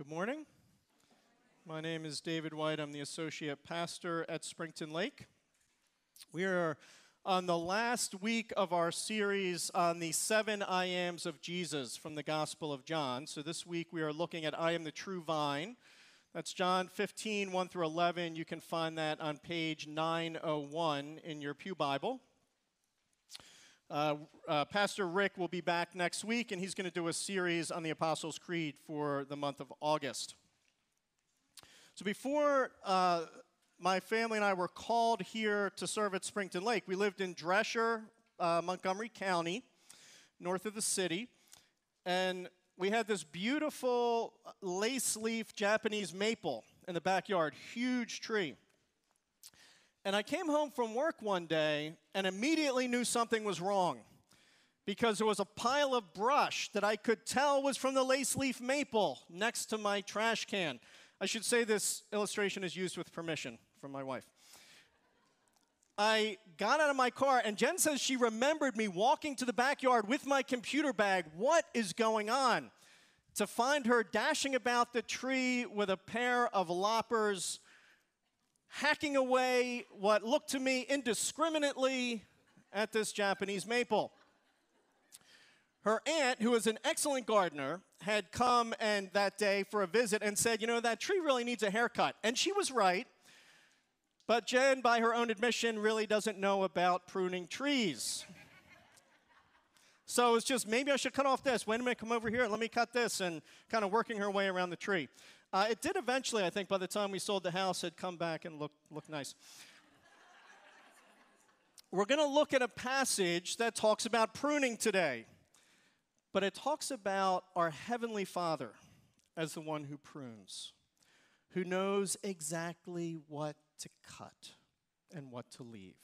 Good morning. My name is David White. I'm the associate pastor at Springton Lake. We are on the last week of our series on the seven I ams of Jesus from the Gospel of John. So this week we are looking at I am the true vine. That's John 15, 1 through 11. You can find that on page 901 in your Pew Bible. Uh, uh, Pastor Rick will be back next week, and he's going to do a series on the Apostles' Creed for the month of August. So, before uh, my family and I were called here to serve at Springton Lake, we lived in Dresher, uh, Montgomery County, north of the city, and we had this beautiful lace leaf Japanese maple in the backyard, huge tree. And I came home from work one day and immediately knew something was wrong because there was a pile of brush that I could tell was from the lace leaf maple next to my trash can. I should say this illustration is used with permission from my wife. I got out of my car, and Jen says she remembered me walking to the backyard with my computer bag. What is going on? To find her dashing about the tree with a pair of loppers hacking away what looked to me indiscriminately at this Japanese maple. Her aunt, who was an excellent gardener, had come and that day for a visit and said, "You know, that tree really needs a haircut." And she was right. But Jen, by her own admission, really doesn't know about pruning trees. So it's just maybe I should cut off this. Wait a minute, come over here. Let me cut this, and kind of working her way around the tree. Uh, it did eventually, I think, by the time we sold the house, it come back and looked look nice. We're going to look at a passage that talks about pruning today, but it talks about our Heavenly Father as the one who prunes, who knows exactly what to cut and what to leave.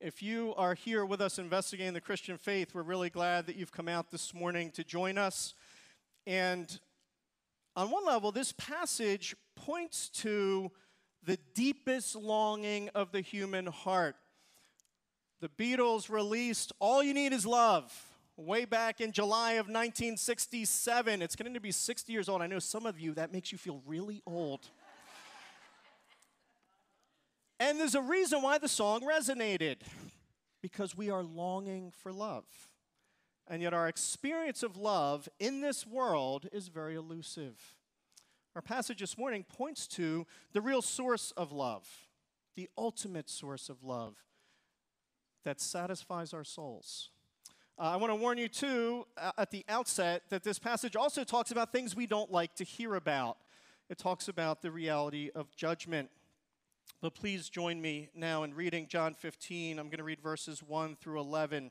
If you are here with us investigating the Christian faith, we're really glad that you've come out this morning to join us. And on one level, this passage points to the deepest longing of the human heart. The Beatles released All You Need Is Love way back in July of 1967. It's going to be 60 years old. I know some of you, that makes you feel really old. and there's a reason why the song resonated because we are longing for love. And yet, our experience of love in this world is very elusive. Our passage this morning points to the real source of love, the ultimate source of love that satisfies our souls. Uh, I want to warn you, too, uh, at the outset, that this passage also talks about things we don't like to hear about. It talks about the reality of judgment. But please join me now in reading John 15. I'm going to read verses 1 through 11.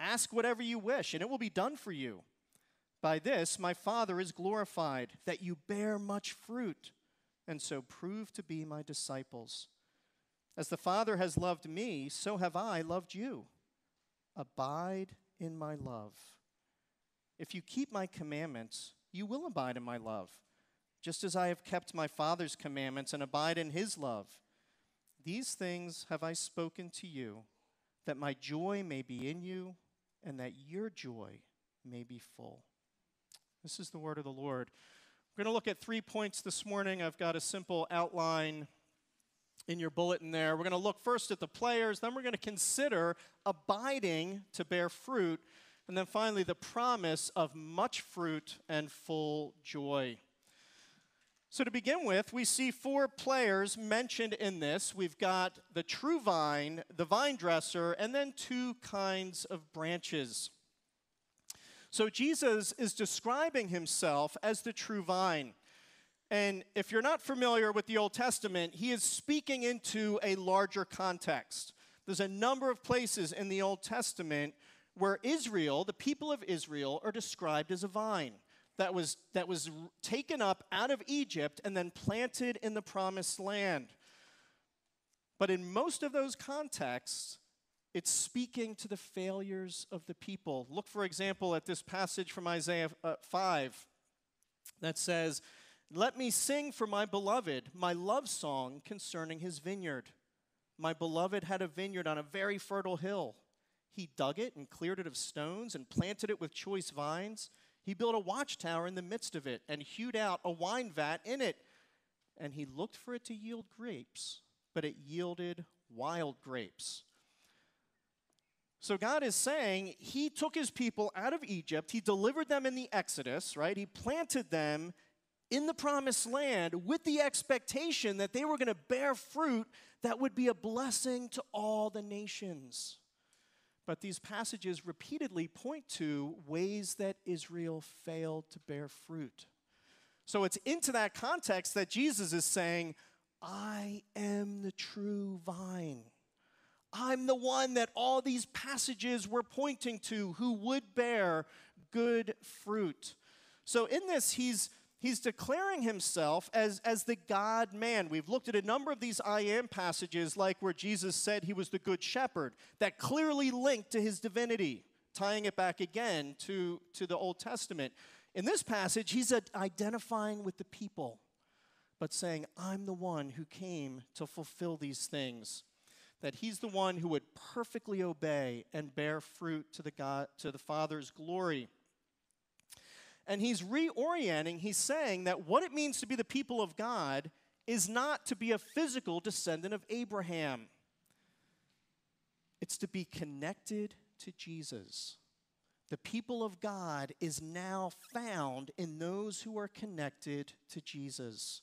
Ask whatever you wish, and it will be done for you. By this, my Father is glorified, that you bear much fruit, and so prove to be my disciples. As the Father has loved me, so have I loved you. Abide in my love. If you keep my commandments, you will abide in my love, just as I have kept my Father's commandments and abide in his love. These things have I spoken to you, that my joy may be in you and that your joy may be full. This is the word of the Lord. We're going to look at three points this morning. I've got a simple outline in your bulletin there. We're going to look first at the players, then we're going to consider abiding to bear fruit, and then finally the promise of much fruit and full joy. So, to begin with, we see four players mentioned in this. We've got the true vine, the vine dresser, and then two kinds of branches. So, Jesus is describing himself as the true vine. And if you're not familiar with the Old Testament, he is speaking into a larger context. There's a number of places in the Old Testament where Israel, the people of Israel, are described as a vine that was, that was taken up out of Egypt and then planted in the promised land. But in most of those contexts, it's speaking to the failures of the people. Look, for example, at this passage from Isaiah uh, 5 that says, Let me sing for my beloved my love song concerning his vineyard. My beloved had a vineyard on a very fertile hill. He dug it and cleared it of stones and planted it with choice vines. He built a watchtower in the midst of it and hewed out a wine vat in it. And he looked for it to yield grapes, but it yielded wild grapes. So God is saying he took his people out of Egypt, he delivered them in the Exodus, right? He planted them in the promised land with the expectation that they were going to bear fruit that would be a blessing to all the nations. But these passages repeatedly point to ways that Israel failed to bear fruit. So it's into that context that Jesus is saying, I am the true vine. I'm the one that all these passages were pointing to who would bear good fruit. So in this, he's He's declaring himself as, as the God man. We've looked at a number of these I am passages, like where Jesus said he was the good shepherd, that clearly linked to his divinity, tying it back again to, to the Old Testament. In this passage, he's identifying with the people, but saying, I'm the one who came to fulfill these things. That he's the one who would perfectly obey and bear fruit to the, God, to the Father's glory. And he's reorienting, he's saying that what it means to be the people of God is not to be a physical descendant of Abraham, it's to be connected to Jesus. The people of God is now found in those who are connected to Jesus.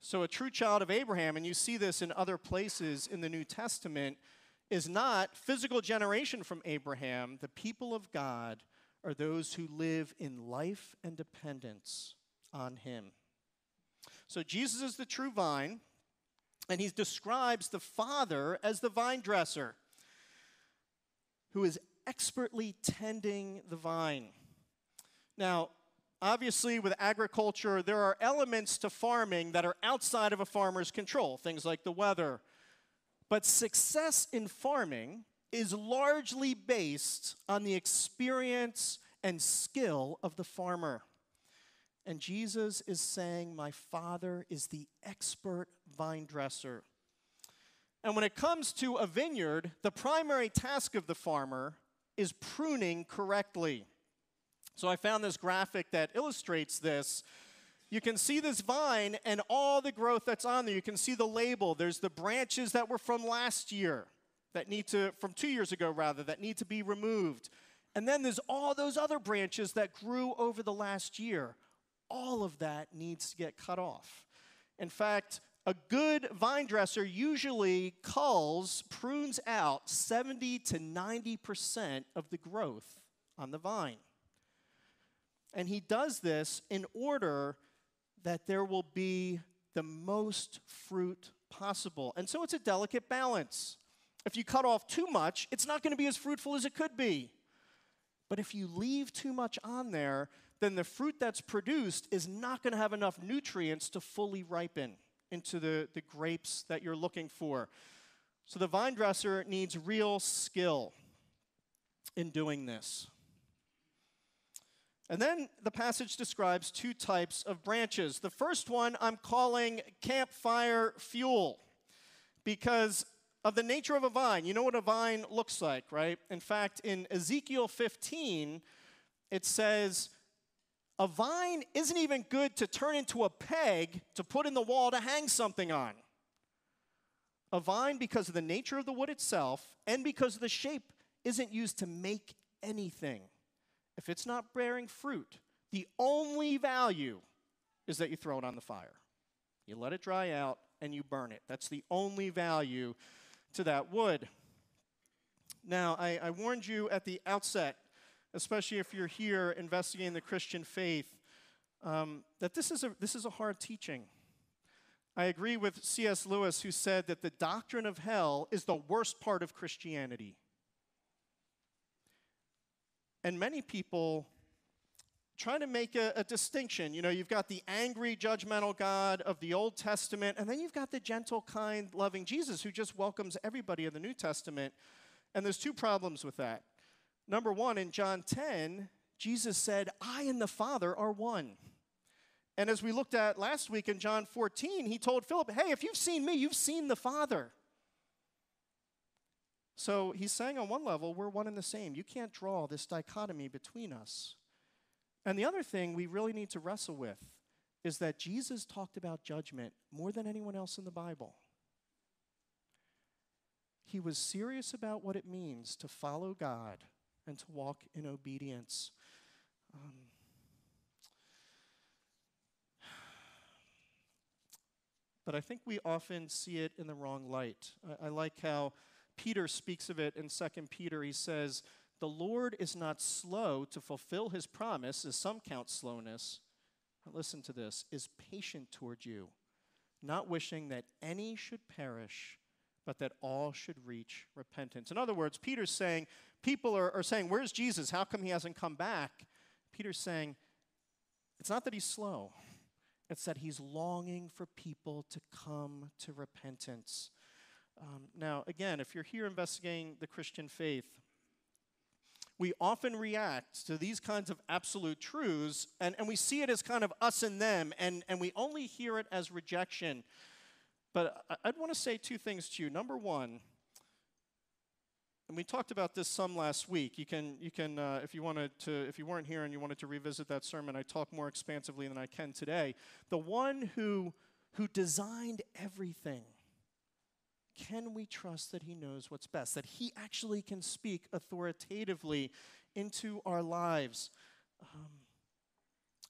So, a true child of Abraham, and you see this in other places in the New Testament, is not physical generation from Abraham. The people of God are those who live in life and dependence on Him. So Jesus is the true vine, and He describes the Father as the vine dresser who is expertly tending the vine. Now, obviously, with agriculture, there are elements to farming that are outside of a farmer's control, things like the weather. But success in farming is largely based on the experience and skill of the farmer. And Jesus is saying, My Father is the expert vine dresser. And when it comes to a vineyard, the primary task of the farmer is pruning correctly. So I found this graphic that illustrates this. You can see this vine and all the growth that's on there. You can see the label. There's the branches that were from last year that need to, from two years ago rather, that need to be removed. And then there's all those other branches that grew over the last year. All of that needs to get cut off. In fact, a good vine dresser usually culls, prunes out 70 to 90% of the growth on the vine. And he does this in order that there will be the most fruit possible. And so it's a delicate balance. If you cut off too much, it's not going to be as fruitful as it could be. But if you leave too much on there, then the fruit that's produced is not going to have enough nutrients to fully ripen into the, the grapes that you're looking for. So the vine dresser needs real skill in doing this. And then the passage describes two types of branches. The first one I'm calling campfire fuel because of the nature of a vine. You know what a vine looks like, right? In fact, in Ezekiel 15, it says, a vine isn't even good to turn into a peg to put in the wall to hang something on. A vine, because of the nature of the wood itself and because of the shape, isn't used to make anything. If it's not bearing fruit, the only value is that you throw it on the fire. You let it dry out and you burn it. That's the only value to that wood. Now, I, I warned you at the outset, especially if you're here investigating the Christian faith, um, that this is, a, this is a hard teaching. I agree with C.S. Lewis, who said that the doctrine of hell is the worst part of Christianity. And many people try to make a, a, distinction. You know, you've got the angry, judgmental God of the Old Testament, and then you've got the gentle, kind, loving Jesus who just welcomes everybody in the New Testament. And there's two problems with that. Number one, in John 10, Jesus said, I and the Father are one. And as we looked at last week in John 14, he told Philip, Hey, if you've seen me, you've seen the Father. So he's saying on one level, we're one and the same. You can't draw this dichotomy between us. And the other thing we really need to wrestle with is that Jesus talked about judgment more than anyone else in the Bible. He was serious about what it means to follow God and to walk in obedience. Um, but I think we often see it in the wrong light. I, I like how Peter speaks of it in 2 Peter. He says, The Lord is not slow to fulfill his promise, as some count slowness. Listen to this is patient toward you, not wishing that any should perish, but that all should reach repentance. In other words, Peter's saying, people are, are saying, Where's Jesus? How come he hasn't come back? Peter's saying, It's not that he's slow, it's that he's longing for people to come to repentance. Um, now, again, if you're here investigating the Christian faith, we often react to these kinds of absolute truths and, and we see it as kind of us and them, and, and we only hear it as rejection. But I'd want to say two things to you. Number one, and we talked about this some last week. You can, you can uh, if you wanted to, if you weren't here and you wanted to revisit that sermon, I talk more expansively than I can today. The one who, who designed everything can we trust that He knows what's best? That He actually can speak authoritatively into our lives? Um,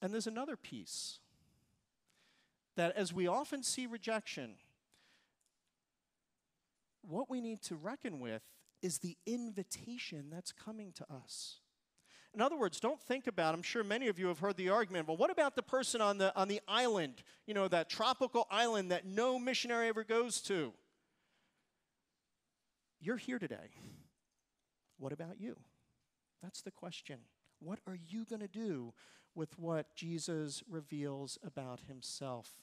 and there's another piece that as we often see rejection, what we need to reckon with is the invitation that's coming to us. In other words, don't think about, I'm sure many of you have heard the argument, well, what about the person on the, on the island, you know, that tropical island that no missionary ever goes to? You're here today. What about you? That's the question. What are you going to do with what Jesus reveals about himself?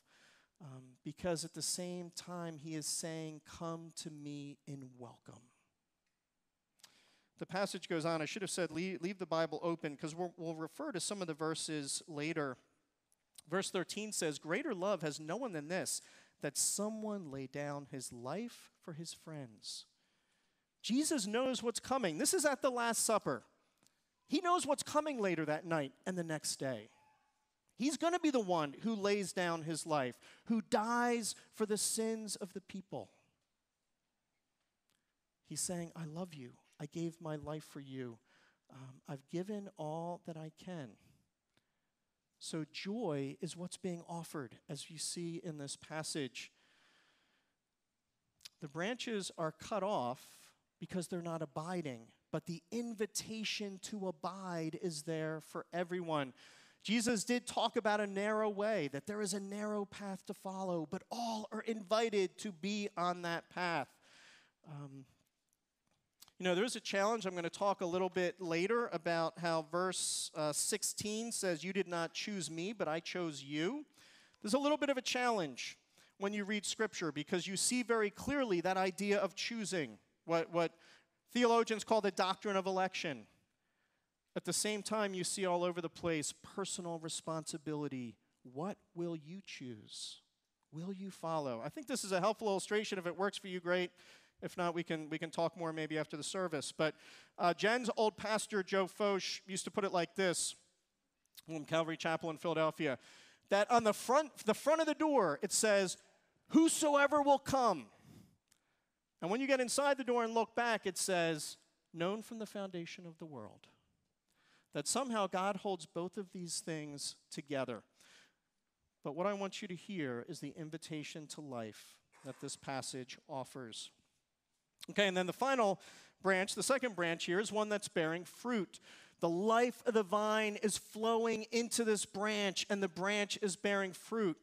Um, because at the same time, he is saying, Come to me in welcome. The passage goes on. I should have said, leave, leave the Bible open because we'll, we'll refer to some of the verses later. Verse 13 says, Greater love has no one than this, that someone lay down his life for his friends. Jesus knows what's coming. This is at the Last Supper. He knows what's coming later that night and the next day. He's going to be the one who lays down his life, who dies for the sins of the people. He's saying, I love you. I gave my life for you. Um, I've given all that I can. So, joy is what's being offered, as you see in this passage. The branches are cut off because they're not abiding. But the invitation to abide is there for everyone. Jesus did talk about a narrow way, that there is a narrow path to follow, but all are invited to be on that path. Um, you know, there's a challenge. I'm going to talk a little bit later about how verse uh, 16 says, You did not choose me, but I chose you. There's a little bit of a challenge when you read Scripture because you see very clearly that idea of choosing what, what theologians call the doctrine of election. At the same time, you see all over the place personal responsibility. What will you choose? Will you follow? I think this is a helpful illustration. If it works for you, great. If not, we can, we can talk more maybe after the service. But uh, Jen's old pastor, Joe Focht, used to put it like this from Calvary Chapel in Philadelphia that on the front, the front of the door, it says, Whosoever will come. And when you get inside the door and look back, it says, known from the foundation of the world. That somehow God holds both of these things together. But what I want you to hear is the invitation to life that this passage offers. Okay, and then the final branch, the second branch here, is one that's bearing fruit. The life of the vine is flowing into this branch, and the branch is bearing fruit,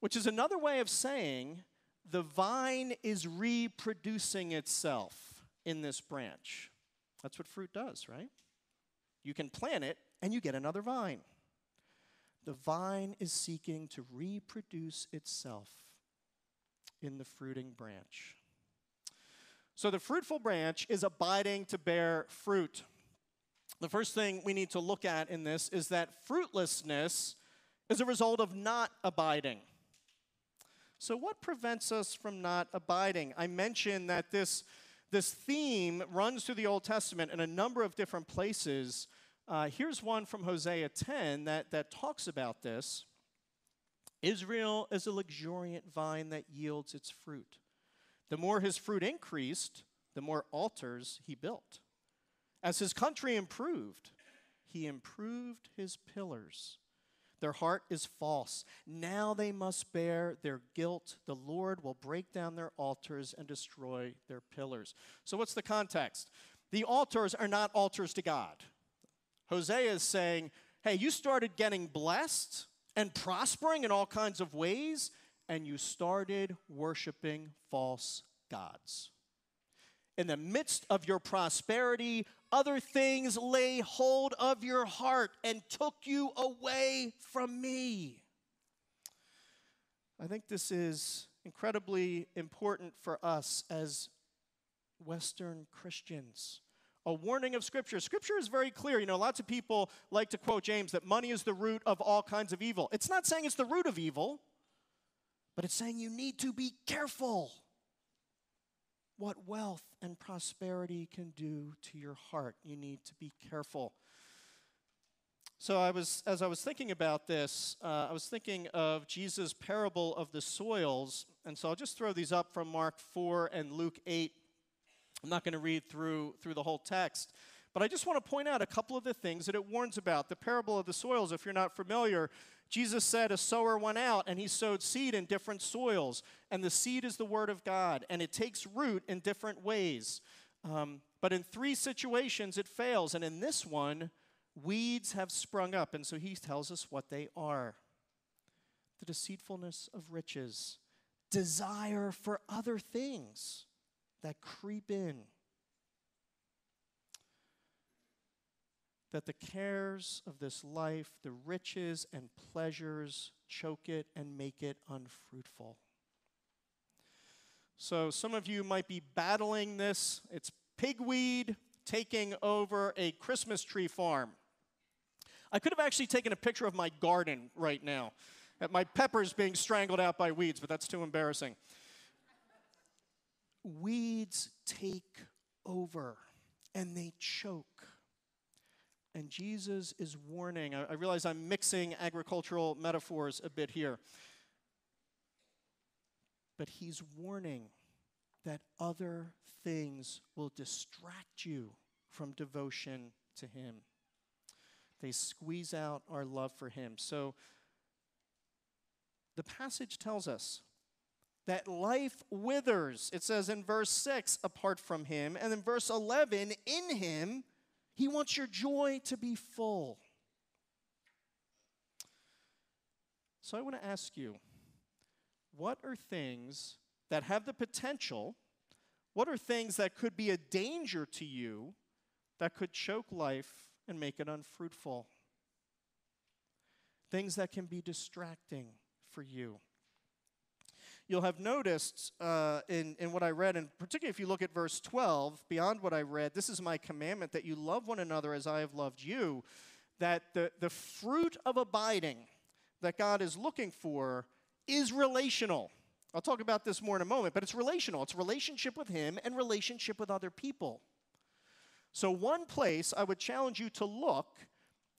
which is another way of saying the vine is reproducing itself in this branch. That's what fruit does, right? You can plant it and you get another vine. The vine is seeking to reproduce itself in the fruiting branch. So the fruitful branch is abiding to bear fruit. The first thing we need to look at in this is that fruitlessness is a result of not abiding. So, what prevents us from not abiding? I mentioned that this, this theme runs through the Old Testament in a number of different places. Uh, here's one from Hosea 10 that, that talks about this Israel is a luxuriant vine that yields its fruit. The more his fruit increased, the more altars he built. As his country improved, he improved his pillars. Their heart is false. Now they must bear their guilt. The Lord will break down their altars and destroy their pillars. So, what's the context? The altars are not altars to God. Hosea is saying, hey, you started getting blessed and prospering in all kinds of ways, and you started worshiping false gods. In the midst of your prosperity, other things lay hold of your heart and took you away from me. I think this is incredibly important for us as Western Christians. A warning of Scripture. Scripture is very clear. You know, lots of people like to quote James that money is the root of all kinds of evil. It's not saying it's the root of evil, but it's saying you need to be careful what wealth and prosperity can do to your heart. You need to be careful. So I was, as I was thinking about this, uh, I was thinking of Jesus' parable of the soils, and so I'll just throw these up from Mark 4 and Luke 8. I'm not going to read through through the whole text, but I just want to point out a couple of the things that it warns about. The parable of the soils, if you're not familiar, Jesus said a sower went out and he sowed seed in different soils, and the seed is the word of God, and it takes root in different ways. Um, but in three situations, it fails, and in this one, weeds have sprung up, and so he tells us what they are the deceitfulness of riches, desire for other things that creep in. That the cares of this life, the riches and pleasures, choke it and make it unfruitful. So, some of you might be battling this. It's pigweed taking over a Christmas tree farm. I could have actually taken a picture of my garden right now, at my peppers being strangled out by weeds, but that's too embarrassing. Weeds take over and they choke. And Jesus is warning. I, I realize I'm mixing agricultural metaphors a bit here. But he's warning that other things will distract you from devotion to him. They squeeze out our love for him. So the passage tells us that life withers. It says in verse 6, apart from him. And in verse 11, in him he wants your joy to be full. So I want to ask you what are things that have the potential, what are things that could be a danger to you that could choke life and make it unfruitful? Things that can be distracting for you you'll have noticed uh, in, in what I read, and particularly if you look at verse 12, beyond what I read, this is my commandment that you love one another as I have loved you, that the, the fruit of abiding that God is looking for is relational. I'll talk about this more in a moment, but it's relational. It's relationship with Him and relationship with other people. So, one place I would challenge you to look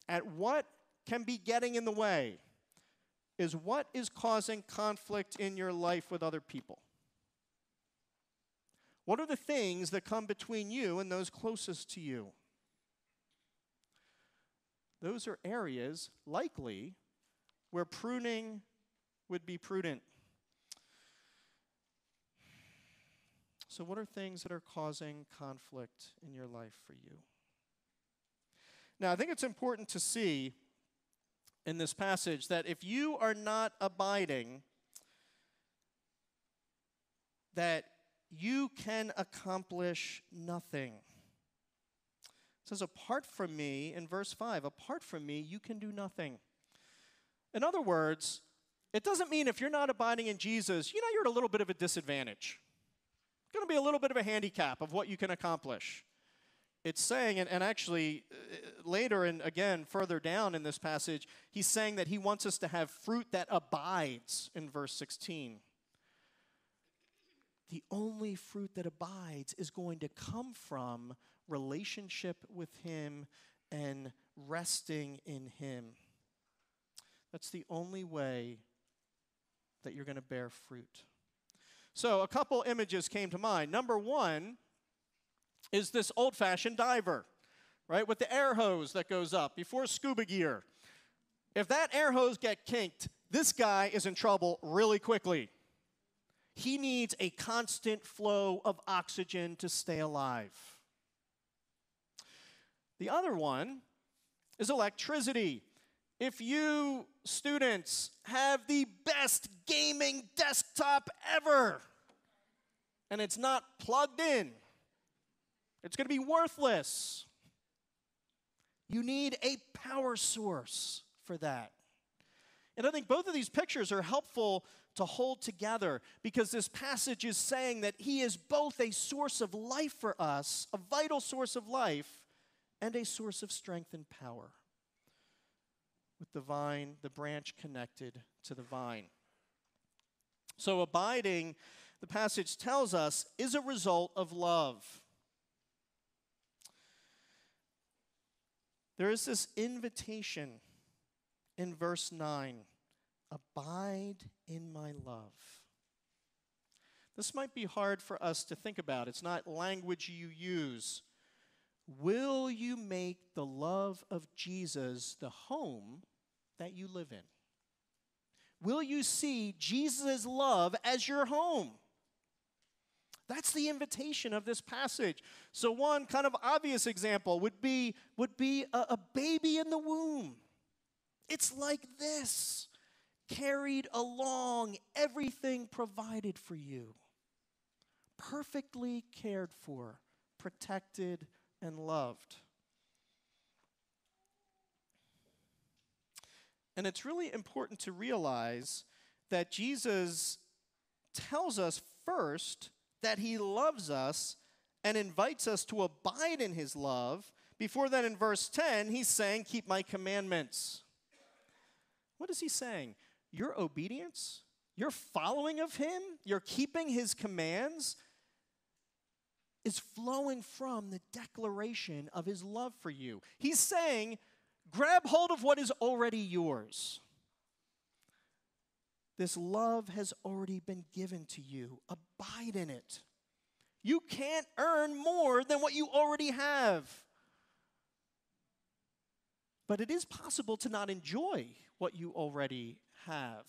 at what can be getting in the way is what is causing conflict in your life with other people? What are the things that come between you and those closest to you? Those are areas, likely, where pruning would be prudent. So, what are things that are causing conflict in your life for you? Now, I think it's important to see in this passage that if you are not abiding, that you can accomplish nothing. It says, apart from me, in verse 5, apart from me, you can do nothing. In other words, it doesn't mean if you're not abiding in Jesus, you know, you're at a little bit of a disadvantage. It's going to be a little bit of a handicap of what you can accomplish. It's saying, and, and actually uh, later and again further down in this passage, he's saying that he wants us to have fruit that abides in verse 16 the only fruit that abides is going to come from relationship with Him and resting in Him. That's the only way that you're going to bear fruit. So, a couple images came to mind. Number one is this old fashioned diver, right, with the air hose that goes up before scuba gear. If that air hose get kinked, this guy is in trouble really quickly. He needs a constant flow of oxygen to stay alive. The other one is electricity. If you students have the best gaming desktop ever and it's not plugged in, it's going to be worthless. You need a power source for that. And I think both of these pictures are helpful to hold together because this passage is saying that He is both a source of life for us, a vital source of life, and a source of strength and power. With the vine, the branch connected to the vine. So, abiding, the passage tells us, is a result of love. There is this invitation in verse 9 Abide in my love. This might be hard for us to think about. It's not language you use. Will you make the love of Jesus the home that you live in? Will you see Jesus' love as your home? That's the invitation of this passage. So one kind of obvious example would be would be a, a baby in the womb. It's like this carried along, everything provided for you, perfectly cared for, protected, and loved. And it's really important to realize that Jesus tells us first that he loves us and invites us to abide in his love. Before that, in verse 10, he's saying, Keep my commandments. What is he saying? your obedience, your following of Him, your keeping His commands is flowing from the declaration of His love for you. He's saying, grab hold of what is already yours. This love has already been given to you. Abide in it. You can't earn more than what you already have. But it is possible to not enjoy what you already have.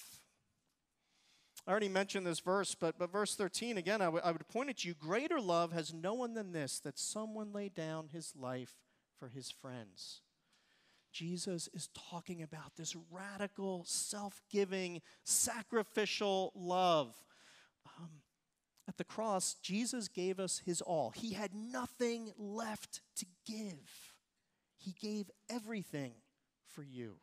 I already mentioned this verse, but, but verse 13, again, I, w- I would point at you greater love has no one than this, that someone lay down his life for his friends. Jesus is talking about this radical, self giving, sacrificial love. Um, at the cross, Jesus gave us his all. He had nothing left to give, he gave everything for you.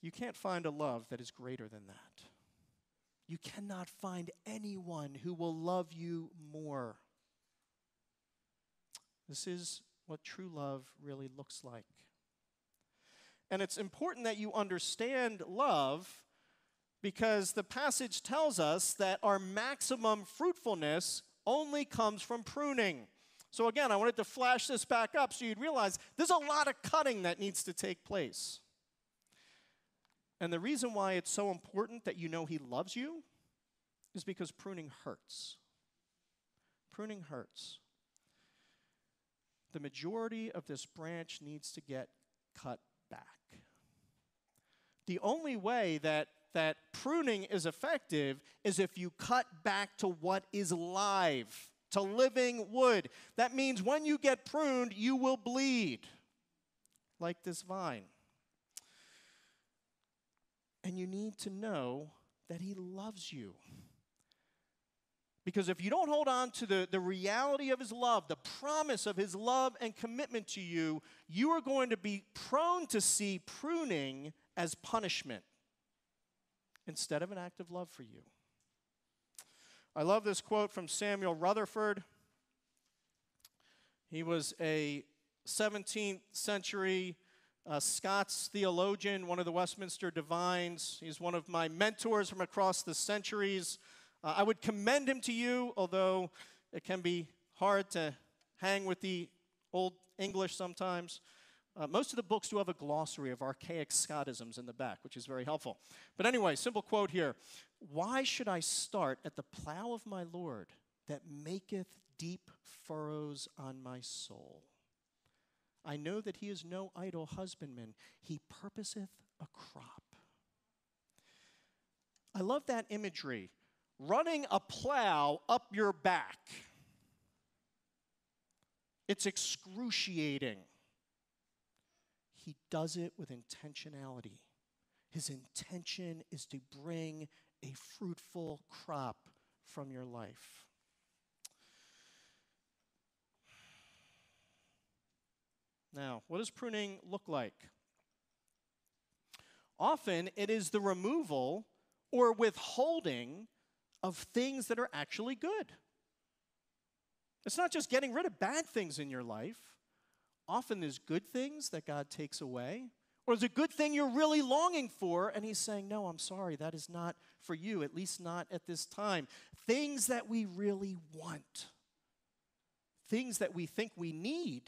You can't find a love that is greater than that. You cannot find anyone who will love you more. This is what true love really looks like. And it's important that you understand love because the passage tells us that our maximum fruitfulness only comes from pruning. So, again, I wanted to flash this back up so you'd realize there's a lot of cutting that needs to take place. And the reason why it's so important that you know He loves you is because pruning hurts. Pruning hurts. The majority of this branch needs to get cut back. The only way that, that pruning is effective is if you cut back to what is live, to living wood. That means when you get pruned, you will bleed, like this vine. And you need to know that He loves you. Because if you don't hold on to the, the reality of His love, the promise of His love and commitment to you, you are going to be prone to see pruning as punishment instead of an act of love for you. I love this quote from Samuel Rutherford. He was a 17th century uh, Scots theologian, one of the Westminster divines. He's one of my mentors from across the centuries. Uh, I would commend him to you, although it can be hard to hang with the old English sometimes. Uh, most of the books do have a glossary of archaic Scotisms in the back, which is very helpful. But anyway, simple quote here Why should I start at the plow of my Lord that maketh deep furrows on my soul? I know that he is no idle husbandman, he purposeth a crop. I love that imagery. Running a plow up your back. It's excruciating. He does it with intentionality. His intention is to bring a fruitful crop from your life. Now, what does pruning look like? Often it is the removal or withholding of things that are actually good. It's not just getting rid of bad things in your life. Often there's good things that God takes away, or there's a good thing you're really longing for, and He's saying, No, I'm sorry, that is not for you, at least not at this time. Things that we really want, things that we think we need,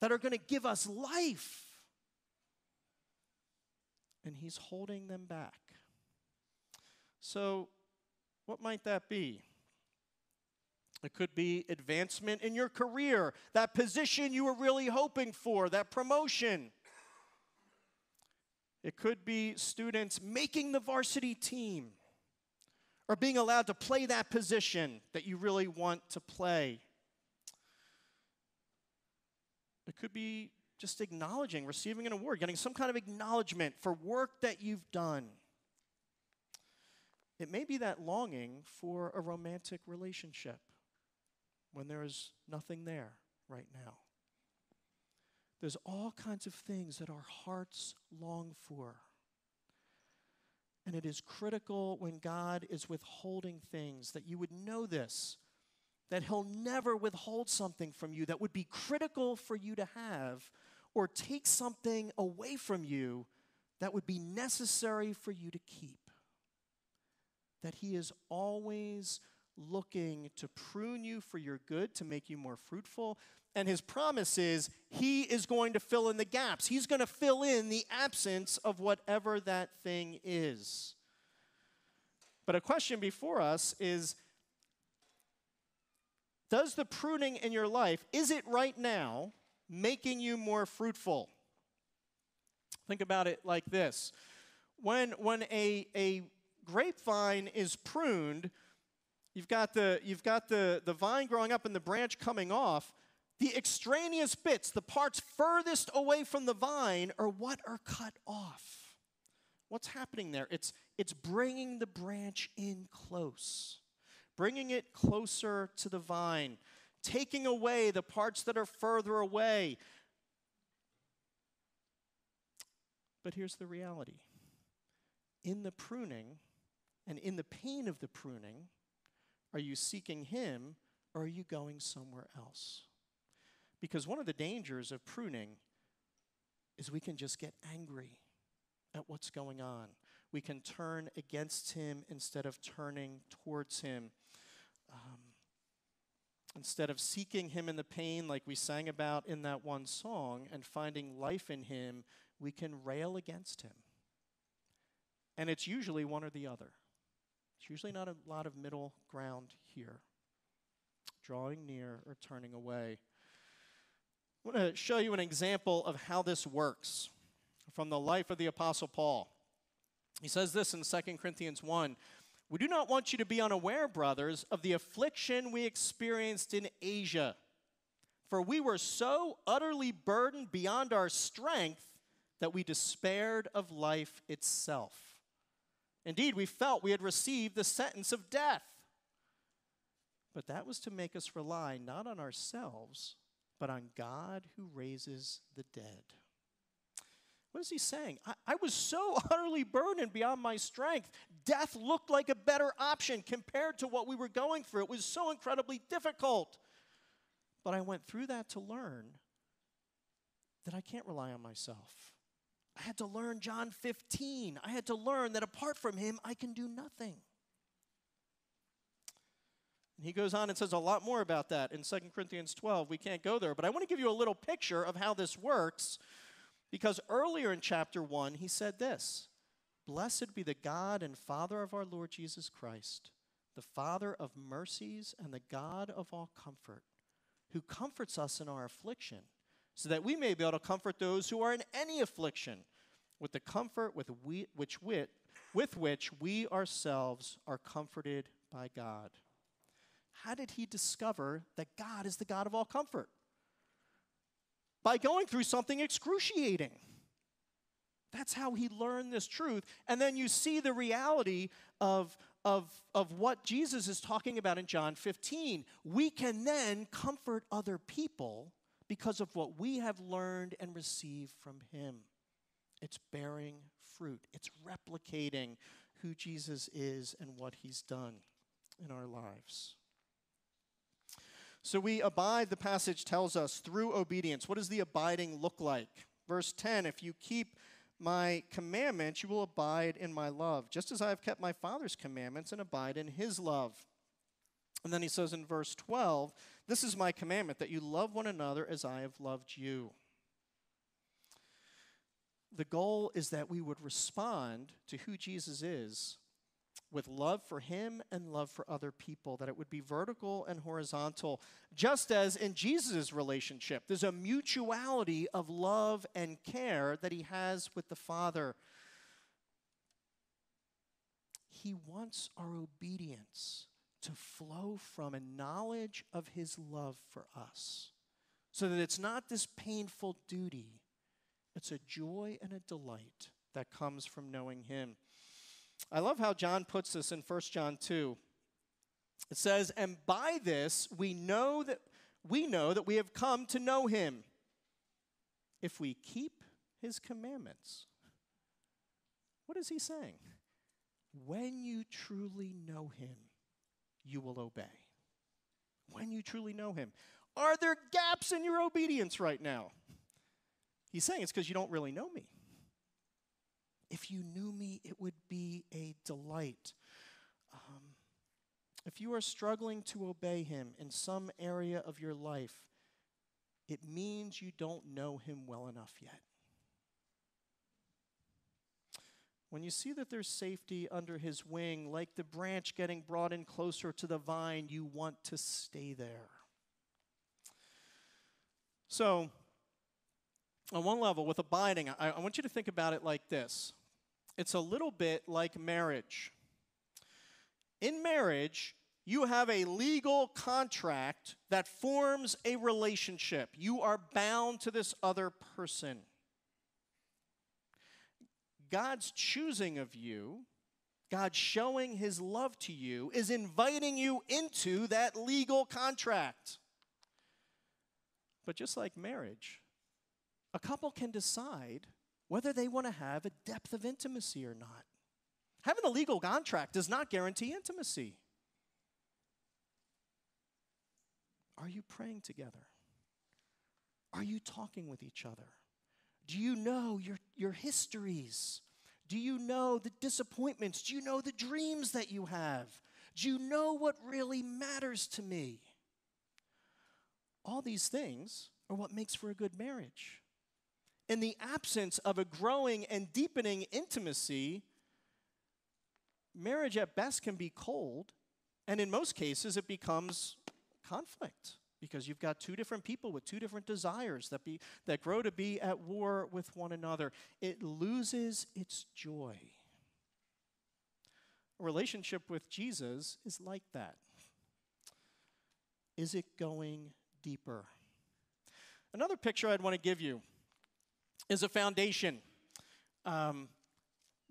that are going to give us life. And He's holding them back. So, what might that be? It could be advancement in your career, that position you were really hoping for, that promotion. It could be students making the varsity team or being allowed to play that position that you really want to play. It could be just acknowledging, receiving an award, getting some kind of acknowledgement for work that you've done. It may be that longing for a romantic relationship when there is nothing there right now. There's all kinds of things that our hearts long for. And it is critical when God is withholding things that you would know this, that He'll never withhold something from you that would be critical for you to have or take something away from you that would be necessary for you to keep that He is always looking to prune you for your good, to make you more fruitful. And His promise is He is going to fill in the gaps, He's going to fill in the absence of whatever that thing is. But a question before us is Does the pruning in your life, is it right now making you more fruitful? Think about it like this. When, when a, a grapevine is pruned, you've got the, you've got the, the vine growing up and the branch coming off. The extraneous bits, the parts furthest away from the vine, are what are cut off. What's happening there? It's, it's bringing the branch in close, bringing it closer to the vine, taking away the parts that are further away. But here's the reality in the pruning, and in the pain of the pruning, are you seeking Him or are you going somewhere else? Because one of the dangers of pruning is we can just get angry at what's going on. We can turn against Him instead of turning towards Him. Um, instead of seeking Him in the pain, like we sang about in that one song, and finding life in Him, we can rail against Him. And it's usually one or the other. It's usually not a lot of middle ground here. Drawing near or turning away. I want to show you an example of how this works from the life of the Apostle Paul. He says this in 2 Corinthians 1 We do not want you to be unaware, brothers, of the affliction we experienced in Asia. For we were so utterly burdened beyond our strength that we despaired of life itself. Indeed, we felt we had received the sentence of death. But that was to make us rely not on ourselves, but on God who raises the dead. What is he saying? I, I, was so utterly burdened beyond my strength. Death looked like a better option compared to what we were going through. It was so incredibly difficult. But I went through that to learn that I can't rely on myself. I had to learn John 15. I had to learn that apart from him, I can do nothing. And he goes on and says a lot more about that in 2 Corinthians 12. We can't go there, but I want to give you a little picture of how this works because earlier in chapter 1, he said this Blessed be the God and Father of our Lord Jesus Christ, the Father of mercies and the God of all comfort, who comforts us in our affliction, so that we may be able to comfort those who are in any affliction with the comfort with, we, which wit, with which we ourselves are comforted by God how did he discover that God is the God of all comfort? By going through something excruciating. That's how he learned this truth. And then you see the reality of, of, of what Jesus is talking about in John 15. We can then comfort other people because of what we have learned and received from him. It's bearing fruit, it's replicating who Jesus is and what he's done in our lives. So we abide, the passage tells us, through obedience. What does the abiding look like? Verse 10 If you keep my commandments, you will abide in my love, just as I have kept my Father's commandments and abide in his love. And then he says in verse 12, This is my commandment, that you love one another as I have loved you. The goal is that we would respond to who Jesus is with love for him and love for other people, that it would be vertical and horizontal, just as in Jesus' relationship. There's a mutuality of love and care that he has with the Father. He wants our obedience to flow from a knowledge of his love for us, so that it's not this painful duty, it's a joy and a delight that comes from knowing him. I love how John puts this in 1 John 2. It says, "And by this we know that we know that we have come to know him if we keep his commandments." What is he saying? When you truly know him, you will obey. When you truly know him. Are there gaps in your obedience right now? He's saying it's because you don't really know me. If you knew me, it would be a delight. Um, if you are struggling to obey him in some area of your life, it means you don't know him well enough yet. When you see that there's safety under his wing, like the branch getting brought in closer to the vine, you want to stay there. So, on one level, with abiding, I, I want you to think about it like this it's a little bit like marriage. In marriage, you have a legal contract that forms a relationship. You are bound to this other person. God's choosing of you, God showing his love to you, is inviting you into that legal contract. But just like marriage, a couple can decide whether they want to have a depth of intimacy or not. Having a legal contract does not guarantee intimacy. Are you praying together? Are you talking with each other? Do you know your, your histories? Do you know the disappointments? Do you know the dreams that you have? Do you know what really matters to me? All these things are what makes for a good marriage in the absence of a growing and deepening intimacy, marriage at best can be cold, and in most cases, it becomes conflict. Because you've got two different people with two different desires that, be, that grow to be at war with one another. It loses its joy. A relationship with Jesus is like that. Is it going deeper? Another picture I'd want to give you is a foundation. Um,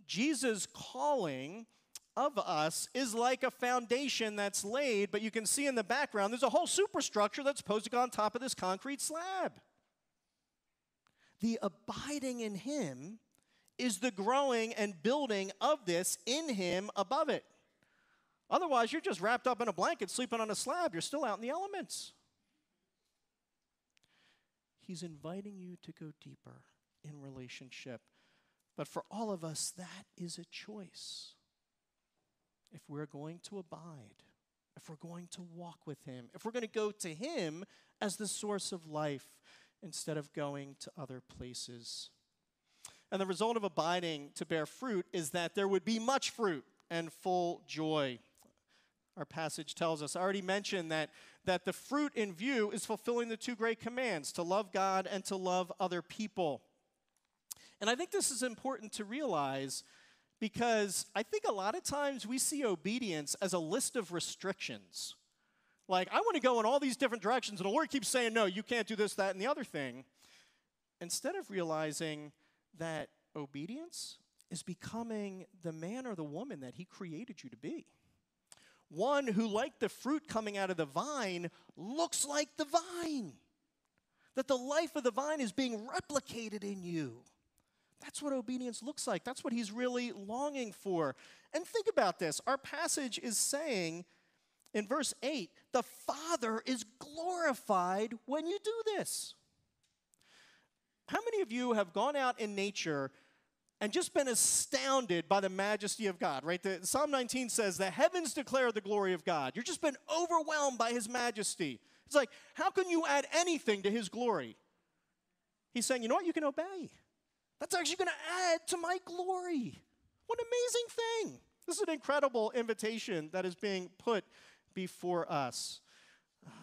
Jesus' calling of us is like a foundation that's laid, but you can see in the background there's a whole superstructure that's supposed to go on top of this concrete slab. The abiding in Him is the growing and building of this in Him above it. Otherwise, you're just wrapped up in a blanket, sleeping on a slab. You're still out in the elements. He's inviting you to go deeper in relationship. But for all of us, that is a choice. If we're going to abide, if we're going to walk with Him, if we're going to go to Him as the source of life instead of going to other places. And the result of abiding to bear fruit is that there would be much fruit and full joy our passage tells us. I already mentioned that, that the fruit in view is fulfilling the two great commands to love God and to love other people. And I think this is important to realize because I think a lot of times we see obedience as a list of restrictions. Like, I want to go in all these different directions, and the Lord keeps saying, no, you can't do this, that, and the other thing. Instead of realizing that obedience is becoming the man or the woman that He created you to be one who, like the fruit coming out of the vine, looks like the vine. That the life of the vine is being replicated in you. That's what obedience looks like. That's what he's really longing for. And think about this our passage is saying in verse 8 the Father is glorified when you do this. How many of you have gone out in nature and just been astounded by the majesty of God, right? The, Psalm 19 says, The heavens declare the glory of God. You've just been overwhelmed by his majesty. It's like, how can you add anything to his glory? He's saying, You know what? You can obey. That's actually going to add to my glory. What an amazing thing. This is an incredible invitation that is being put before us. A um,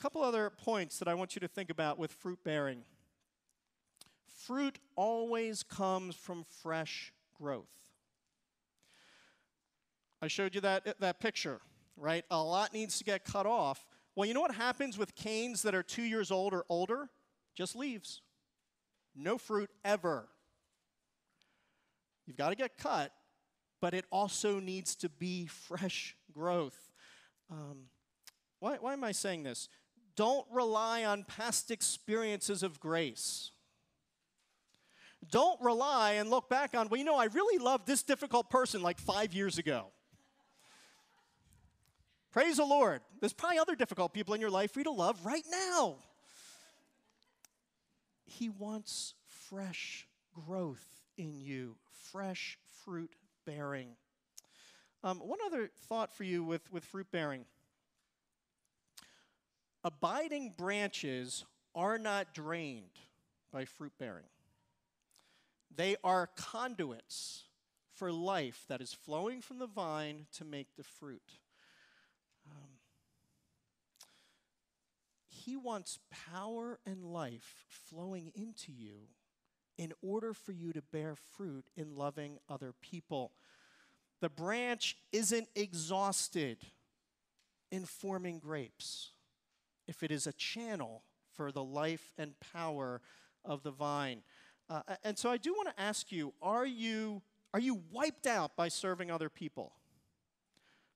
couple other points that I want you to think about with fruit bearing fruit always comes from fresh growth. I showed you that, that picture, right? A lot needs to get cut off. Well, you know what happens with canes that are two years old or older? Just leaves. No fruit ever. You've got to get cut, but it also needs to be fresh growth. Um, why, why am I saying this? Don't rely on past experiences of grace. Don't rely and look back on, well, you know, I really loved this difficult person like five years ago. Praise the Lord. There's probably other difficult people in your life for you to love right now. He wants fresh growth in you, fresh fruit bearing. Um, one other thought for you with, with fruit bearing abiding branches are not drained by fruit bearing. They are conduits for life that is flowing from the vine to make the fruit. He wants power and life flowing into you in order for you to bear fruit in loving other people. The branch isn't exhausted in forming grapes if it is a channel for the life and power of the vine. Uh, and so I do want to ask you are you, are you wiped out by serving other people?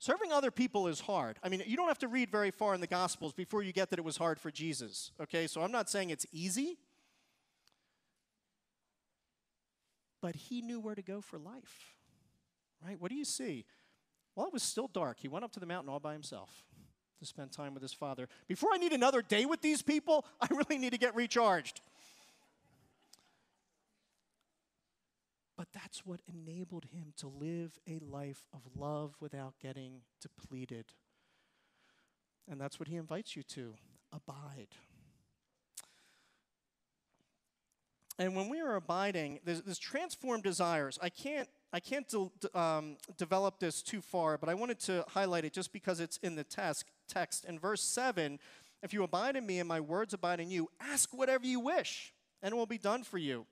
Serving other people is hard. I mean, you don't have to read very far in the Gospels before you get that it was hard for Jesus, okay? So I'm not saying it's easy, but he knew where to go for life, right? What do you see? Well, it was still dark. He went up to the mountain all by himself to spend time with his father. Before I need another day with these people, I really need to get recharged. But that's what enabled him to live a life of love without getting depleted. And that's what he invites you to abide. And when we are abiding, there's, there's transformed desires. I can't, I can't de- um, develop this too far, but I wanted to highlight it just because it's in the text. Text in verse seven, if you abide in me and my words abide in you, ask whatever you wish, and it will be done for you.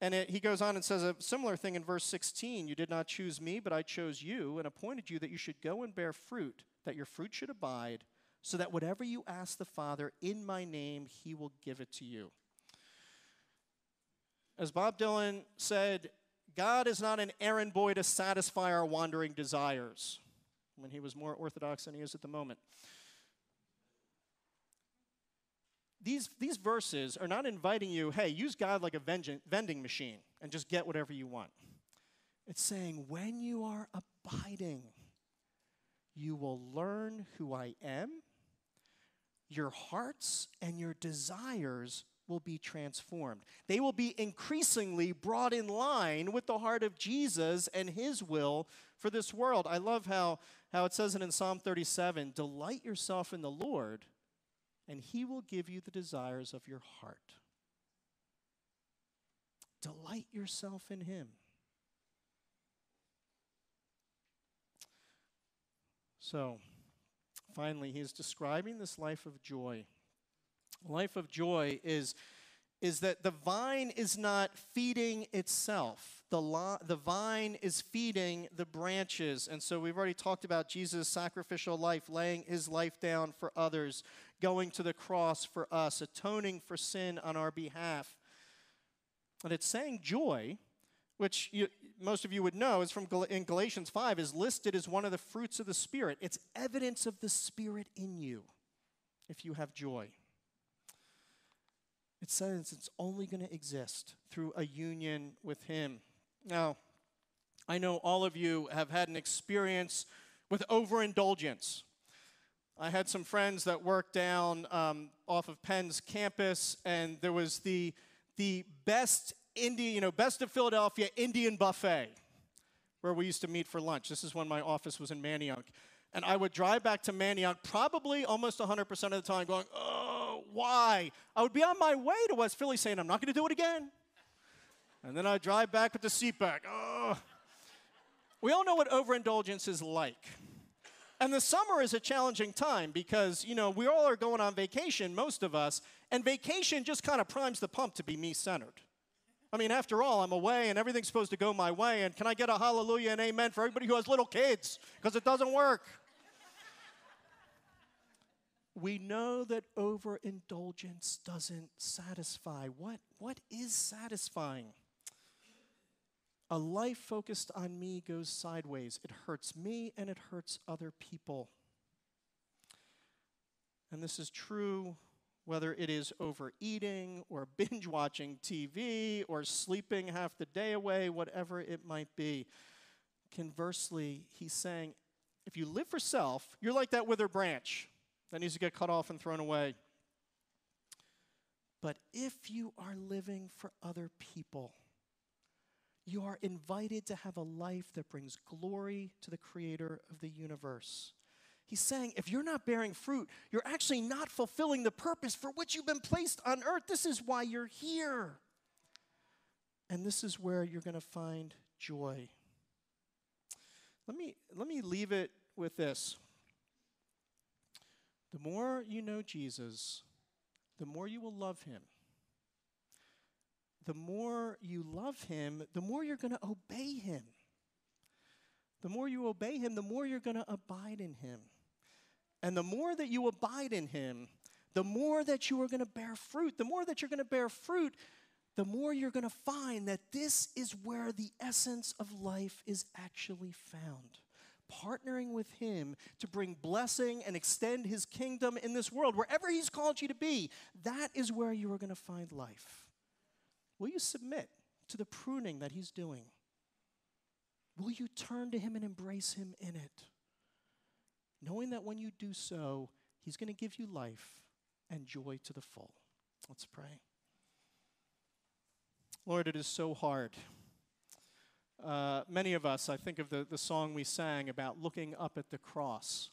And it, he goes on and says a similar thing in verse 16 You did not choose me, but I chose you and appointed you that you should go and bear fruit, that your fruit should abide, so that whatever you ask the Father in my name, he will give it to you. As Bob Dylan said, God is not an errand boy to satisfy our wandering desires, when he was more orthodox than he is at the moment. These, these verses are not inviting you, hey, use God like a vending machine and just get whatever you want. It's saying, when you are abiding, you will learn who I am, your hearts and your desires will be transformed. They will be increasingly brought in line with the heart of Jesus and his will for this world. I love how, how it says it in Psalm 37 Delight yourself in the Lord, and he will give you the desires of your heart. Delight yourself in him. So, finally, he's describing this life of joy life of joy is, is that the vine is not feeding itself. The, the vine is feeding the branches. And so we've already talked about Jesus' sacrificial life, laying his life down for others, going to the cross for us, atoning for sin on our behalf. And it's saying joy, which you, most of you would know is from Gal- in Galatians 5, is listed as one of the fruits of the Spirit. It's evidence of the Spirit in you if you have joy. It says it's only going to exist through a union with Him. Now, I know all of you have had an experience with overindulgence. I had some friends that worked down um, off of Penn's campus, and there was the, the best Indian, you know, best of Philadelphia Indian buffet where we used to meet for lunch. This is when my office was in Manayunk. And I would drive back to Manayunk probably almost 100% of the time going, oh, why? I would be on my way to West Philly saying, I'm not going to do it again. And then I'd drive back with the seat back. Oh. We all know what overindulgence is like. And the summer is a challenging time because, you know, we all are going on vacation, most of us, and vacation just kind of primes the pump to be me centered. I mean, after all, I'm away and everything's supposed to go my way. And can I get a hallelujah and amen for everybody who has little kids? Because it doesn't work we know that overindulgence doesn't satisfy. What, what is satisfying? A life focused on me goes sideways. It hurts me and it hurts other people. And this is true whether it is overeating or binge watching TV or sleeping half the day away, whatever it might be. Conversely, he's saying, if you live for self, you're like that withered branch that needs to get cut off and thrown away. But if you are living for other people, you are invited to have a life that brings glory to the creator of the universe. He's saying if you're not bearing fruit, you're actually not fulfilling the purpose for which you've been placed on earth. This is why you're here. And this is where you're going to find joy. Let me, let me leave it with this. The more you know Jesus, the more you will love him. The more you love him, the more you're going to obey him. The more you obey him, the more you're going to abide in him. And the more that you abide in him, the more that you are going to bear fruit. The more that you're going to bear fruit, the more you're going to find that this is where the essence of life is actually found partnering with Him to bring blessing and extend His kingdom in this world. Wherever He's called you to be, that is where you are going to find life. Will you submit to the pruning that He's doing? Will you turn to Him and embrace Him in it? Knowing that when you do so, He's going to give you life and joy to the full. Let's pray. Lord, it is so hard uh, many of us, I think of the, the song we sang about looking up at the cross.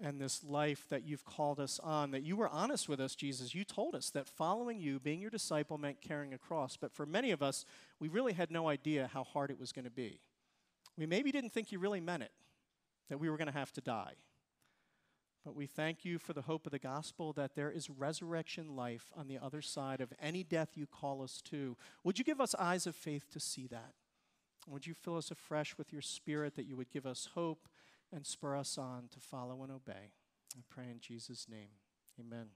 And this life that you've called us on, that you were honest with us, Jesus. You told us that following you, being your disciple, meant carrying a cross. But for many of us, we really had no idea how hard it was going to be. We maybe didn't think you really meant it, that we were going to have to die. But we thank you for the hope of the gospel that there is resurrection life on the other side of any death you call us to. Would you give us eyes of faith to see that? Would you fill us afresh with your spirit that you would give us hope and spur us on to follow and obey? I pray in Jesus' name. Amen.